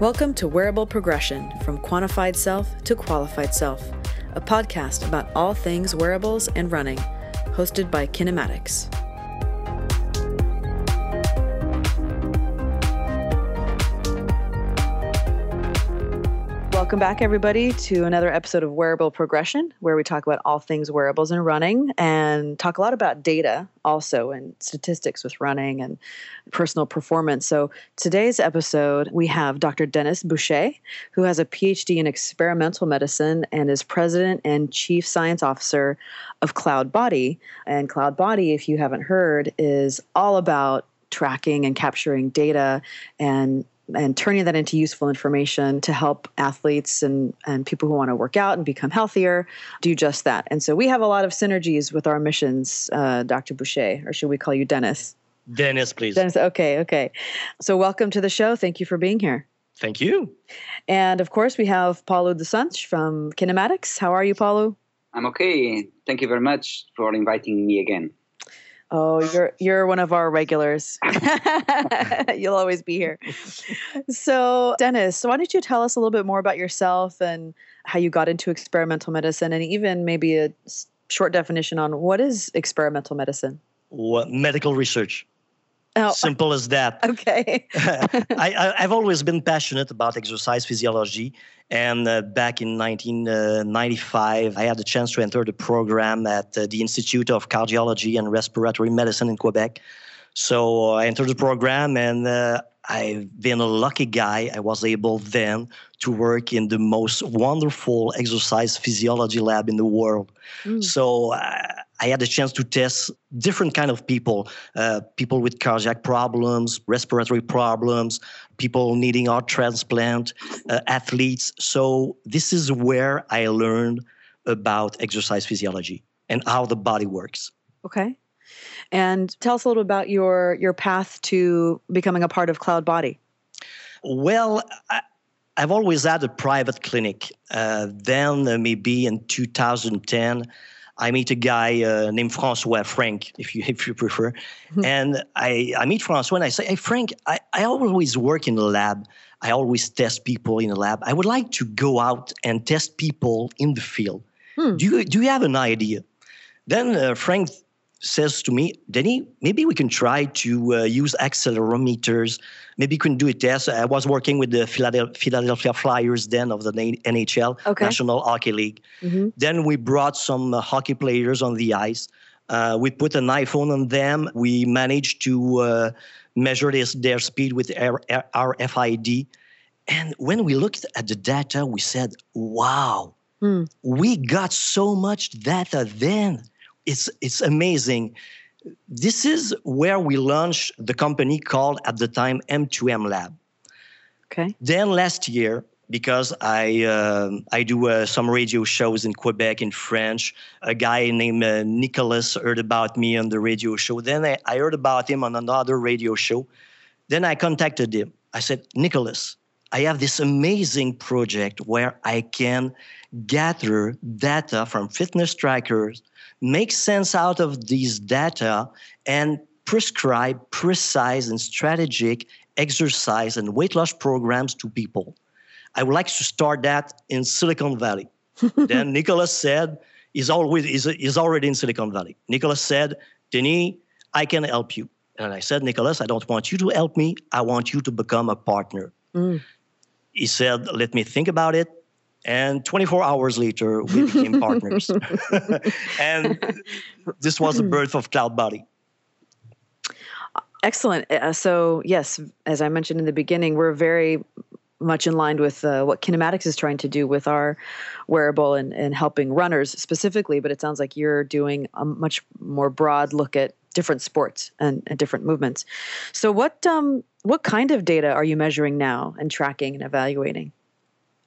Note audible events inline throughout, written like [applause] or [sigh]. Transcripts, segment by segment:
Welcome to Wearable Progression From Quantified Self to Qualified Self, a podcast about all things wearables and running, hosted by Kinematix. Welcome back, everybody, to another episode of Wearable Progression, where we talk about all things wearables and running and talk a lot about data also and statistics with running and personal performance. So, today's episode, we have Dr. Denis Boucher, who has a PhD in experimental medicine and is president and chief science officer of CloudBody. And CloudBody, if you haven't heard, is all about tracking and capturing data and and turning that into useful information to help athletes and, and people who want to work out and become healthier do just that. And so we have a lot of synergies with our missions, uh, Dr. Boucher, or should we call you Denis? Denis, please. Denis, okay, okay. So welcome to the show. Thank you for being here. Thank you. And of course, we have Paulo Santos from Kinematix. How are you, Paulo? I'm okay. Thank you very much for inviting me again. Oh, you're you're one of our regulars. [laughs] You'll always be here. So, Denis, why don't you tell us a little bit more about yourself and how you got into experimental medicine, and even maybe a short definition on what is experimental medicine? What medical research. Oh. Simple as that. [laughs] Okay. [laughs] I, have always been passionate about exercise physiology. And uh, back in 1995, I had the chance to enter the program at uh, the Institute of Cardiology and Respiratory Medicine in Quebec. So I entered the program and uh, I've been a lucky guy. I was able then to work in the most wonderful exercise physiology lab in the world. Mm. So uh, I had a chance to test different kind of people, uh, people with cardiac problems, respiratory problems, people needing heart transplant, uh, athletes. So this is where I learned about exercise physiology and how the body works. Okay. And tell us a little about your your path to becoming a part of CloudBody. Well, I, have always had a private clinic. Uh, then, uh, maybe in 2010, I meet a guy uh, named Francois Frank, if you [laughs] if you prefer, mm-hmm. and I, I meet Francois and I say, hey Frank, I, I always work in the lab. I always test people in the lab. I would like to go out and test people in the field. Hmm. Do you do you have an idea? Then uh, Frank says to me, Denny, maybe we can try to uh, use accelerometers. Maybe we can do a test. I was working with the Philadelphia Flyers then of the NHL, okay. National Hockey League. Mm-hmm. Then we brought some uh, hockey players on the ice. Uh, we put an iPhone on them. We managed to uh, measure this, their speed with RFID. And when we looked at the data, we said, wow, hmm. we got so much data then it's it's amazing. This is where we launched the company called at the time M2M Lab. Okay. Then last year, because I uh, I do uh, some radio shows in Quebec in French. A guy named uh, Nicholas heard about me on the radio show. Then I, I, heard about him on another radio show. Then I contacted him. I said, Nicholas, I have this amazing project where I can gather data from fitness trackers make sense out of these data and prescribe precise and strategic exercise and weight loss programs to people. I would like to start that in Silicon Valley. [laughs] then Nicholas said, he's, always, he's, he's already in Silicon Valley. Nicholas said, Denis, I can help you. And I said, Nicholas, I don't want you to help me. I want you to become a partner. Mm. He said, let me think about it. And 24 hours later, we became [laughs] partners. [laughs] and this was the birth of CloudBody. Excellent. Uh, so, yes, as I mentioned in the beginning, we're very much in line with uh, what Kinematix is trying to do with our wearable and, and helping runners specifically but it sounds like you're doing a much more broad look at different sports and, and different movements so what um, what kind of data are you measuring now and tracking and evaluating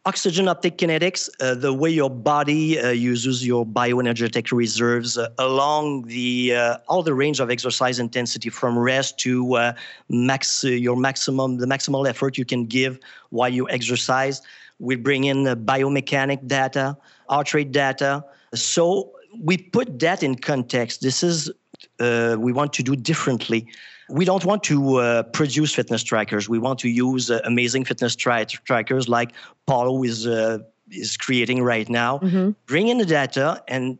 Oxygen uptake kinetics, uh, the way your body uh, uses your bioenergetic reserves uh, along the uh, all the range of exercise intensity from rest to uh, max your maximum the maximal effort you can give while you exercise. We bring in the biomechanic data, heart rate data. So we put that in context. This is uh, we want to do differently. We don't want to uh, produce fitness trackers. We want to use uh, amazing fitness tra- trackers like Paulo is uh, is creating right now. Mm-hmm. Bring in the data and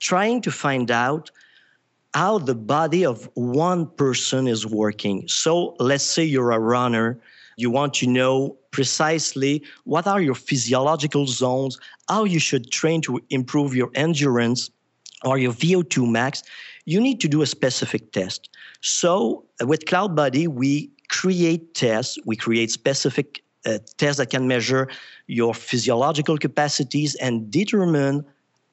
trying to find out how the body of one person is working. So let's say you're a runner, you want to know precisely what are your physiological zones, how you should train to improve your endurance or your VO2 max. You need to do a specific test. So with CloudBody, we create tests, we create specific uh, tests that can measure your physiological capacities and determine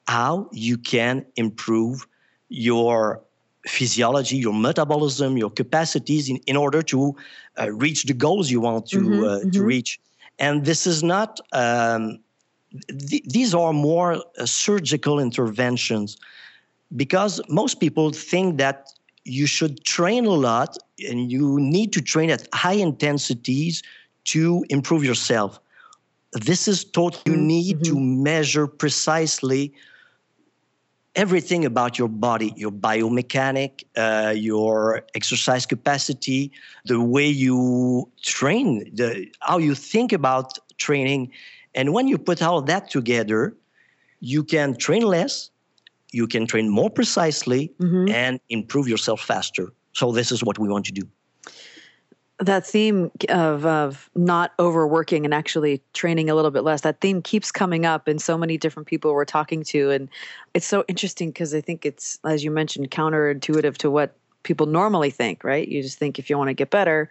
how you can improve your physiology, your metabolism, your capacities in, in order to uh, reach the goals you want to Mhm, uh, to mhm. reach. And this is not; um, th- these are more uh, surgical interventions because most people think that you should train a lot and you need to train at high intensities to improve yourself. This is taught You Mhm, need to measure precisely everything about your body, your biomechanic, uh, your exercise capacity, the way you train, the how you think about training, and when you put all that together, you can train less, you can train more precisely, Mhm. and improve yourself faster. So this is what we want to do. that theme of of not overworking and actually training a little bit less that theme keeps coming up in so many different people we're talking to and it's so interesting because i think it's as you mentioned counterintuitive to what people normally think right you just think if you want to get better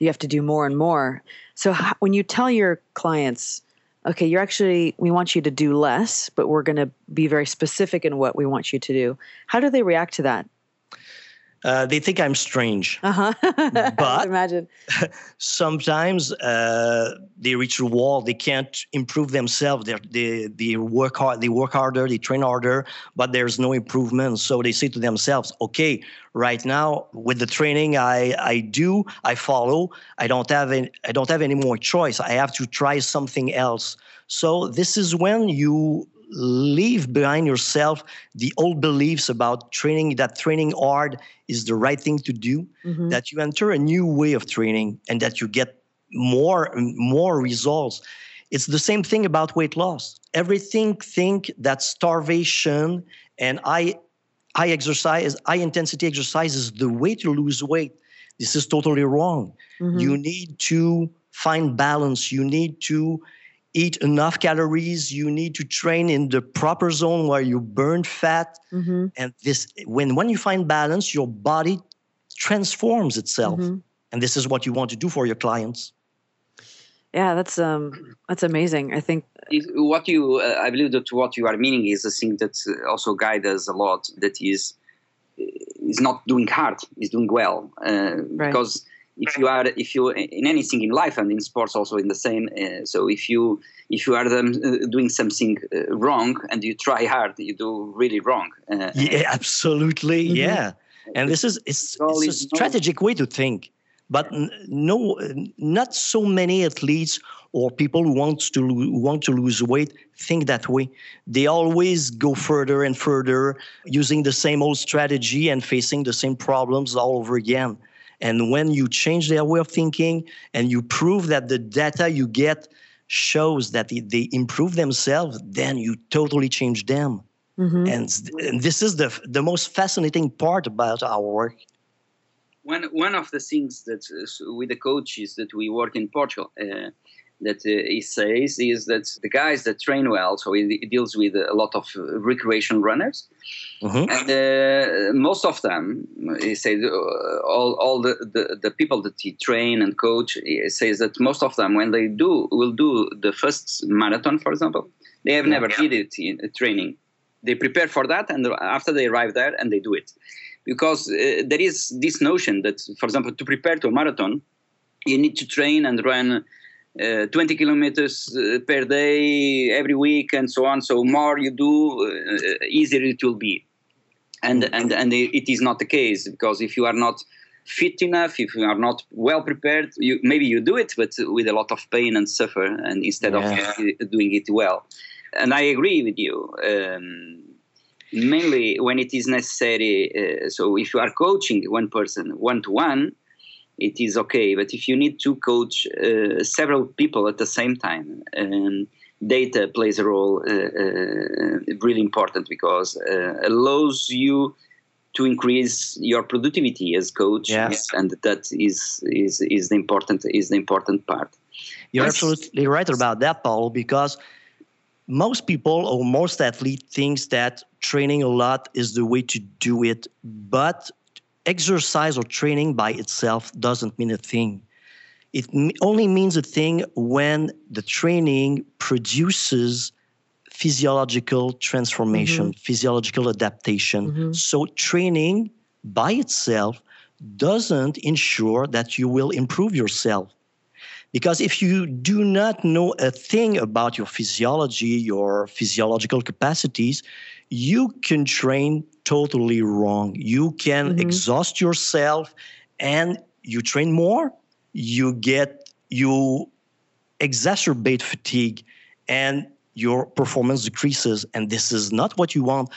you have to do more and more so how, when you tell your clients okay you're actually we want you to do less but we're going to be very specific in what we want you to do. How do they react to that Uh, they think I'm strange. uh-huh [laughs] But- imagine [laughs] sometimes uh, they reach a wall. They can't improve themselves. They're, they they work hard. They work harder. They train harder, but there's no improvement. So they say to themselves, "Okay, right now with the training I I do, I follow. I don't have any, I don't have any more choice. I have to try something else." So this is when you leave behind yourself the old beliefs about training that training hard is the right thing to do Mhm. that you enter a new way of training and that you get more more results. It's the same thing about weight loss. Everything think that starvation and high high exercise high intensity exercise is the way to lose weight. This is totally wrong. Mhm. you need to find balance. You need to eat enough calories you need to train in the proper zone where you burn fat Mhm. and this when when you find balance your body transforms itself Mhm. and this is what you want to do for your clients Yeah, that's um that's amazing. I think Is what you uh, i believe that what you are meaning is a thing that uh, also guides us a lot that is is not doing hard is doing well uh, because if you are if you in anything in life and in sports also in the same uh, so if you if you are um, uh, doing something uh, wrong and you try hard you do really wrong uh, yeah absolutely Mhm. yeah. And this is it's, it's a strategic way to think but no not so many athletes or people who want to lo- who want to lose weight think that way. They always go further and further using the same old strategy and facing the same problems all over again and when you change their way of thinking and you prove that the data you get shows that they, they improve themselves then you totally change them mhm. and, and this is the the most fascinating part about our work one one of the things that uh, with the coaches that we work in Portugal uh, that uh, he says is that the guys that train well, so he, he deals with a lot of uh, recreation runners, Mhm. and uh, most of them, he says, uh, all all the, the the people that he train and coach, he says that most of them when they do will do the first marathon, for example, they have never did it in uh, training. They prepare for that, and after they arrive there, and they do it because uh, there is this notion that, for example, to prepare to a marathon, you need to train and run uh, 20 kilometers uh, per day every week and so on. So more you do, uh, easier it will be. And and and it is not the case because if you are not fit enough, if you are not well prepared, you maybe you do it, but with a lot of pain and suffer, and instead Yeah. of doing it well. And I agree with you. Um, mainly when it is necessary. Uh, so if you are coaching one person one to one, it is okay. But if you need to coach uh, several people at the same time, um, data plays a role uh, uh, really important because uh, allows you to increase your productivity as coach, yes. and that is is is the important is the important part. You're absolutely right about that, Paul, because most people or most athletes thinks that training a lot is the way to do it, but exercise or training by itself doesn't mean a thing. It only means a thing when the training produces physiological transformation, mm-hmm. physiological adaptation. Mm-hmm. So, training by itself doesn't ensure that you will improve yourself. Because if you do not know a thing about your physiology, your physiological capacities, you can train totally wrong. You can mm-hmm. exhaust yourself and you train more, you get, you exacerbate fatigue and your performance decreases. And this is not what you want.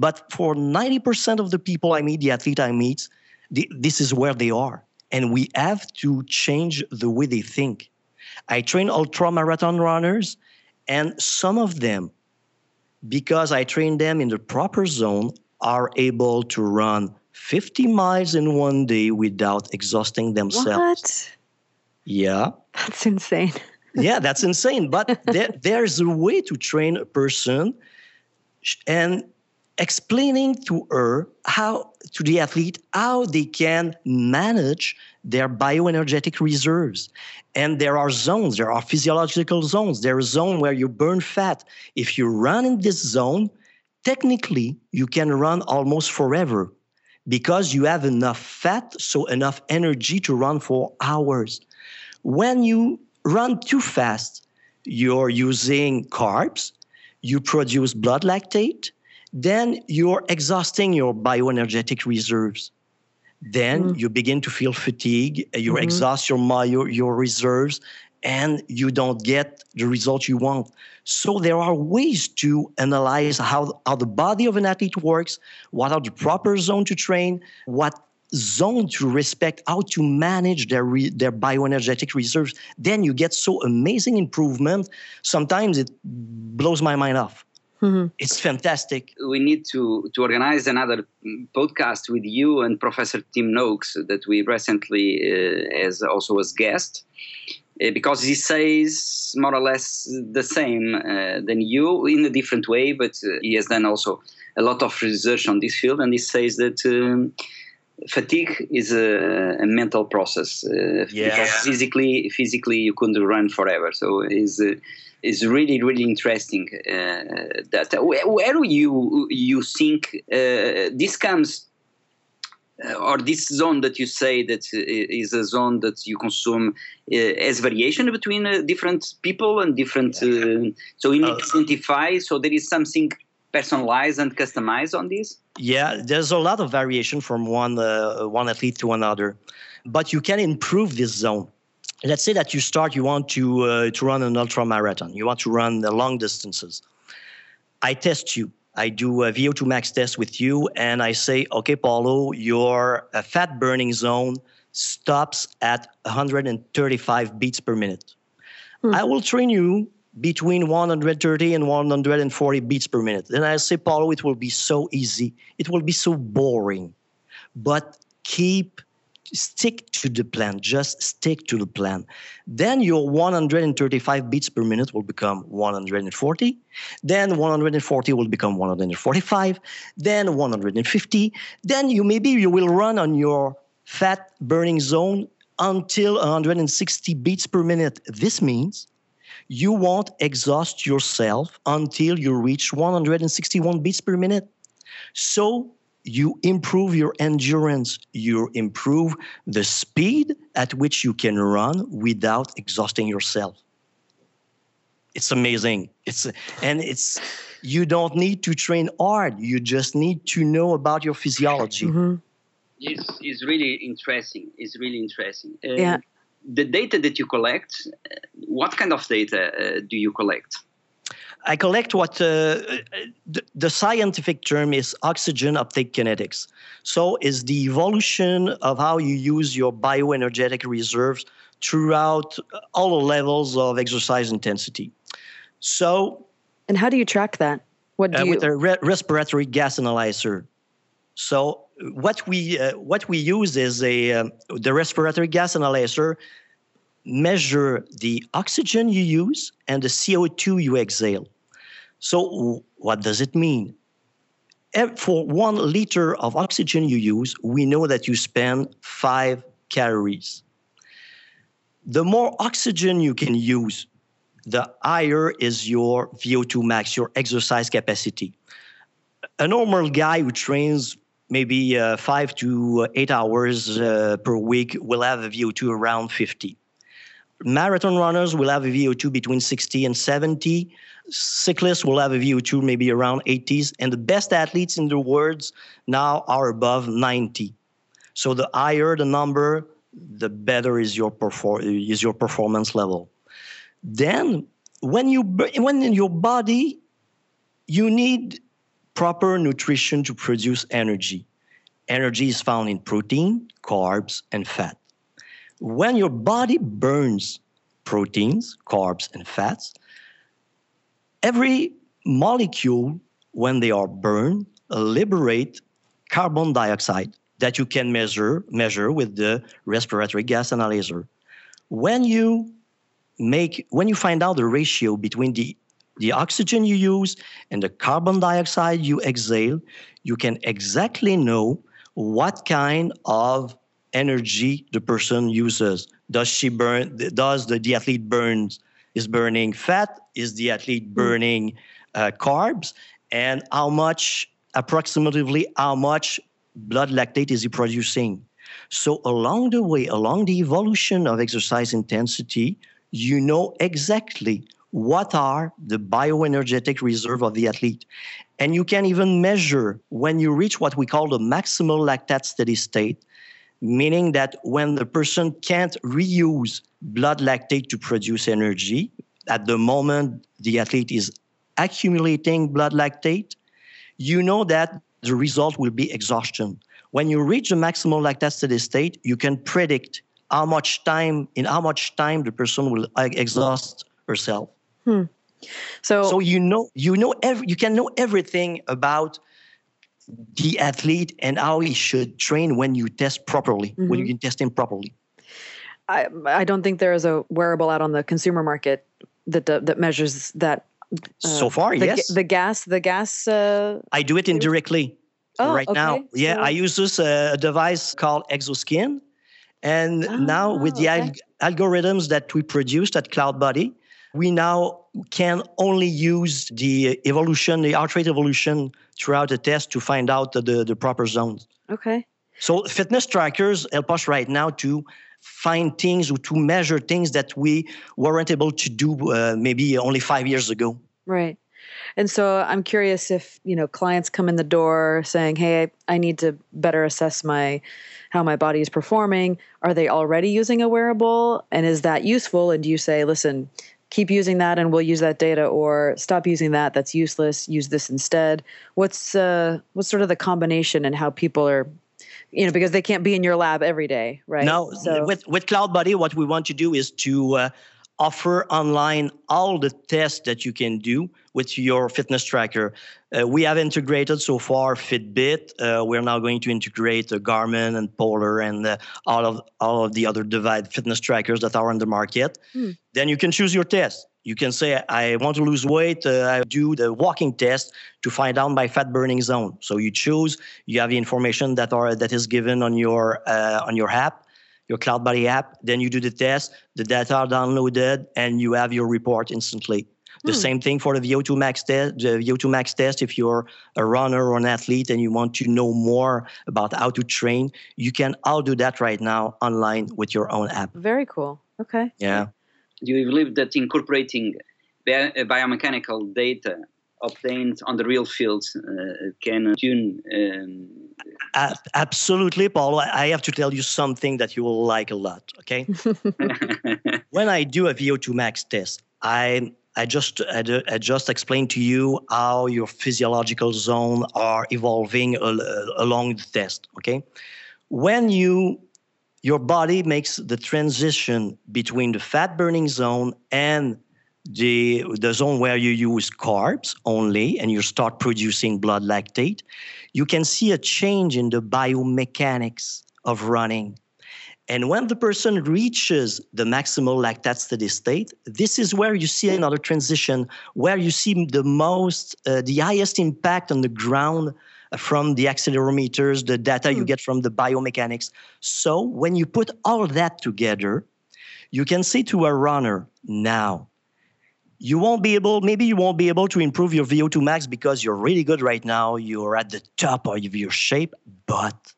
But for 90% of the people I meet, the athlete I meet, the, this is where they are and we have to change the way they think. I train ultra marathon runners, and some of them, because I train them in the proper zone, are able to run 50 miles in one day without exhausting themselves. What? Yeah. That's insane. [laughs] yeah, that's insane. But there, there's a way to train a person, and explaining to her how to the athlete how they can manage their bioenergetic reserves and there are zones there are physiological zones there's a zone where you burn fat if you run in this zone technically you can run almost forever because you have enough fat so enough energy to run for hours when you run too fast you're using carbs you produce blood lactate then you're exhausting your bioenergetic reserves. Then mm you begin to feel fatigue, you mm-hmm. exhaust your, your, your reserves, and you don't get the result you want. So there are ways to analyze how, how the body of an athlete works, what are the proper zone to train, what zone to respect, how to manage their re, their bioenergetic reserves. Then you get so amazing improvement. Sometimes it blows my mind off. Mm-hmm. It's fantastic. We need to, to organize another podcast with you and Professor Tim Noakes that we recently uh, as also as guest because he says more or less the same uh, than you in a different way, but uh, he has done also a lot of research on this field, and he says that. Um, fatigue is a, a mental process uh, yeah. because physically physically you couldn't run forever so is uh, is really really interesting. Uh, that where, where you you think uh, this comes uh, or this zone that you say that is a zone that you consume uh, as variation between uh, different people and different uh, so you need to identify so there is something personalized and customized on this yeah there's a lot of variation from one one athlete to another but you can improve this zone let's say that you start, you want to uh, to run an ultra marathon, you want to run the long distances. I test you. I do a VO2 max test with you, and I say, okay, Paulo, your uh, fat burning zone stops at 135 beats per minute. Hmm. I will train you between 130 and 140 beats per minute. Then I say, Paulo, it will be so easy. It will be so boring. But keep stick to the plan just stick to the plan. Then your 135 beats per minute will become 140 then 140 will become 145 then 150 then you maybe you will run on your fat burning zone until 160 beats per minute. This means you won't exhaust yourself until you reach 161 beats per minute. So you improve your endurance, you improve the speed at which you can run without exhausting yourself. It's amazing. It's and it's you don't need to train hard. You just need to know about your physiology. Mm-hmm. It's, it's really interesting. It's really interesting. Uh, yeah. The data that you collect, what kind of data uh, do you collect? I collect what uh, the, the, scientific term is oxygen uptake kinetics. So, is the evolution of how you use your bioenergetic reserves throughout all the levels of exercise intensity. So, and how do you track that? What do uh, you with a re- respiratory gas analyzer? So, what we uh, what we use is a um, the respiratory gas analyzer measure the oxygen you use and the CO2 you exhale. So, what does it mean? For one liter of oxygen you use, we know that you spend five calories. The more oxygen you can use, the higher is your VO2 max, your exercise capacity. A normal guy who trains maybe uh, five to eight hours uh, per week will have a VO2 around 50. Marathon runners will have a VO2 between 60 and 70. Cyclists will have a VO2 maybe around 80s. And the best athletes in the world now are above 90. So the higher the number, the better is your, perfor- is your performance level. Then, when, you, when in your body, you need proper nutrition to produce energy. Energy is found in protein, carbs, and fat. When your body burns proteins, carbs, and fats, every molecule, when they are burned, liberate carbon dioxide that you can measure measure with the respiratory gas analyzer. When you make when you find out the ratio between the the oxygen you use and the carbon dioxide you exhale, you can exactly know what kind of energy the person uses. Does she burn? Does the, the athlete burns is burning fat? Is the athlete hmm. burning uh, carbs? And how much, approximately, how much blood lactate is he producing? So along the way, along the evolution of exercise intensity, you know exactly what are the bioenergetic reserve of the athlete. And you can even measure when you reach what we call the maximal lactate steady state, meaning that when the person can't reuse blood lactate to produce energy, at the moment the athlete is accumulating blood lactate, you know that the result will be exhaustion. When you reach the maximal lactate steady state, you can predict how much time, in how much time the person will exhaust herself. Hmm. So, so you know, you know, every, you can know everything about the athlete and how he should train when you test properly, mm-hmm. when you can test him properly. I, I don't think there is a wearable out on the consumer market that that measures that. Uh, so far, the, yes. The gas, the gas. Uh, I do it indirectly. Oh, right okay. now, yeah, so, I use this uh, device called Hexoskin, and oh, now with the okay. al- algorithms that we produced at CloudBody, we now can only use the evolution, the heart rate evolution throughout the test to find out the, the proper zones. Okay. So fitness trackers help us right now to find things or to measure things that we weren't able to do uh, maybe only five years ago. Right. And so I'm curious if, you know, clients come in the door saying, "Hey, I need to better assess my how my body is performing." Are they already using a wearable and is that useful and do you say, "Listen, keep using that and we'll use that data or stop using that. That's useless. Use this instead. What's uh what's sort of the combination and how people are you know because they can't be in your lab every day right? No so, with with CloudBody what we want to do is to uh, offer online all the tests that you can do with your fitness tracker. Uh, we have integrated so far Fitbit. Uh, we're now going to integrate uh, Garmin and Polar and uh, all of all of the other device fitness trackers that are on the market. Hmm. Then you can choose your test. You can say, I want to lose weight. Uh, I do the walking test to find out my fat burning zone. So you choose. You have the information that are that is given on your uh, on your app your CloudBody app. Then you do the test, the data are downloaded, and you have your report instantly. The hmm. same thing for the VO2 max test. The VO2 max test, if you're a runner or an athlete and you want to know more about how to train, you can all do that right now online with your own app. Very cool. Okay. Yeah. Do you believe that incorporating biomechanical data obtained on the real fields uh, can tune um, uh, absolutely, Paul. I have to tell you something that you will like a lot. Okay. [laughs] [laughs] when I do a VO2 max test, I I just I, I just explained to you how your physiological zone are evolving al- along the test. Okay, when you your body makes the transition between the fat burning zone and the the zone where you use carbs only and you start producing blood lactate, you can see a change in the biomechanics of running and when the person reaches the maximal lactate steady state, this is where you see another transition, where you see the most, uh, the highest impact on the ground from the accelerometers, the data mm. you hmm. get from the biomechanics. So when you put all that together, you can say to a runner, now, you won't be able, maybe you won't be able to improve your VO2 max because you're really good right now. You're at the top of your shape, but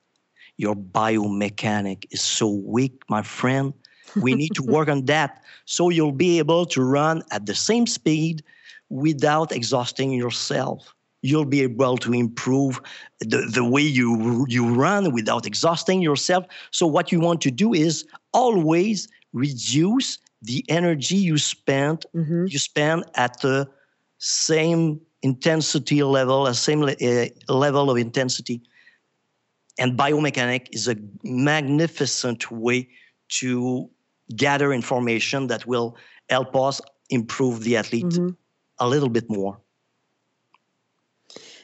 your biomechanic is so weak, my friend. We need to work on that so you'll be able to run at the same speed without exhausting yourself. You'll be able to improve the, the way you, you run without exhausting yourself. So, what you want to do is always reduce the energy you spend mm-hmm. you spend at the same intensity level, a same uh, level of intensity and biomechanic is a magnificent way to gather information that will help us improve the athlete mm-hmm. a little bit more.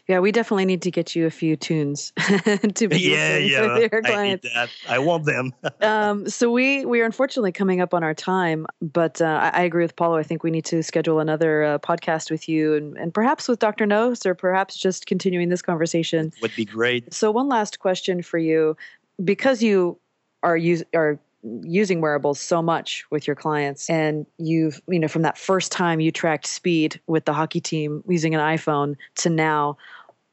Yeah, we definitely need to get you a few tunes [laughs] to be yeah, yeah. with your clients. I, I want them. [laughs] um, so we we are unfortunately coming up on our time, but uh, I, I, agree with Paulo. I think we need to schedule another uh, podcast with you, and, and perhaps with Dr. Noakes, or perhaps just continuing this conversation would be great. So one last question for you, because you are use are using wearables so much with your clients. And you've you know from that first time you tracked speed with the hockey team using an iphone to now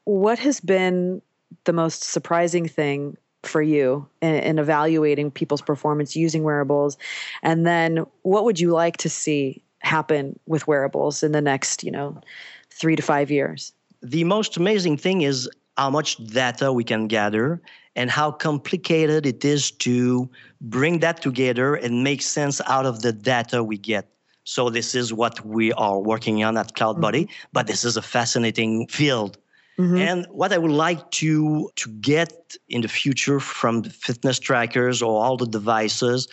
what has been the most surprising thing for you in, in, evaluating people's performance using wearables? And then what would you like to see happen with wearables in the next you know three to five years? The most amazing thing is how much data we can gather and how complicated it is to bring that together and make sense out of the data we get. So this is what we are working on at CloudBody, mm-hmm. but this is a fascinating field. Mm-hmm. And what I would like to to get in the future from the fitness trackers or all the devices,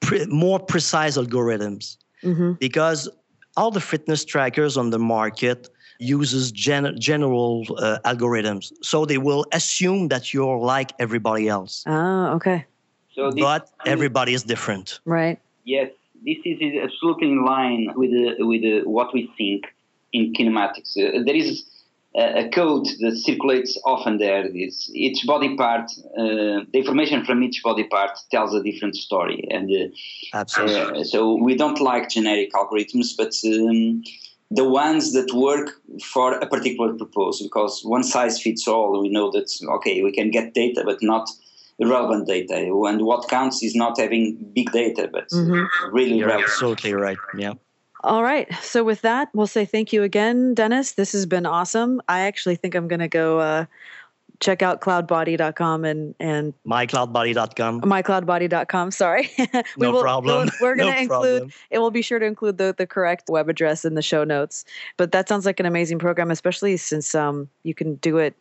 pre- more precise algorithms, mm-hmm. because all the fitness trackers on the market uses gen- general uh, algorithms. So they will assume that you're like everybody else. Oh, okay. So this, but everybody is different. Right. Yes, this is absolutely in line with uh, with uh, what we think in Kinematix. Uh, there is a code that circulates often there. It's each body part, uh, the information from each body part tells a different story, and uh, absolutely. Uh, so we don't like generic algorithms, but um, the ones that work for a particular purpose because one size fits all we know that okay we can get data but not relevant data and what counts is not having big data but mm-hmm. really You're relevant. absolutely right yeah all right. So with that, we'll say thank you again, Denis. This has been awesome. I actually think I'm going to go uh, check out cloudbody.com and and mycloudbody.com mycloudbody.com sorry. [laughs] We no will, problem. we're going [laughs] to no include problem. it will be sure to include the, the correct web address in the show notes. But that sounds like an amazing program especially since um, you can do it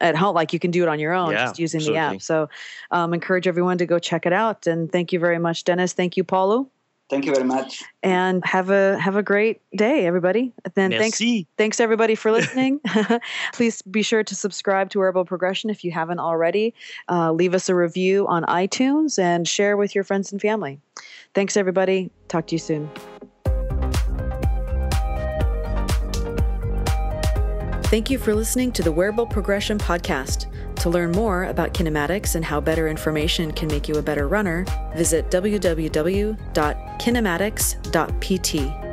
at home like you can do it on your own yeah, just using absolutely. the app. so um, encourage everyone to go check it out. And thank you very much denis. Thank you paulo Thank you very much. And have a have a great day, everybody. Then thanks thanks everybody for listening. [laughs] Please be sure to subscribe to Wearable Progression if you haven't already. Uh, leave us a review on iTunes and share with your friends and family. Thanks everybody. Talk to you soon. Thank you for listening to the Wearable Progression Podcast. To learn more about Kinematix and how better information can make you a better runner, visit www.kinematix.pt.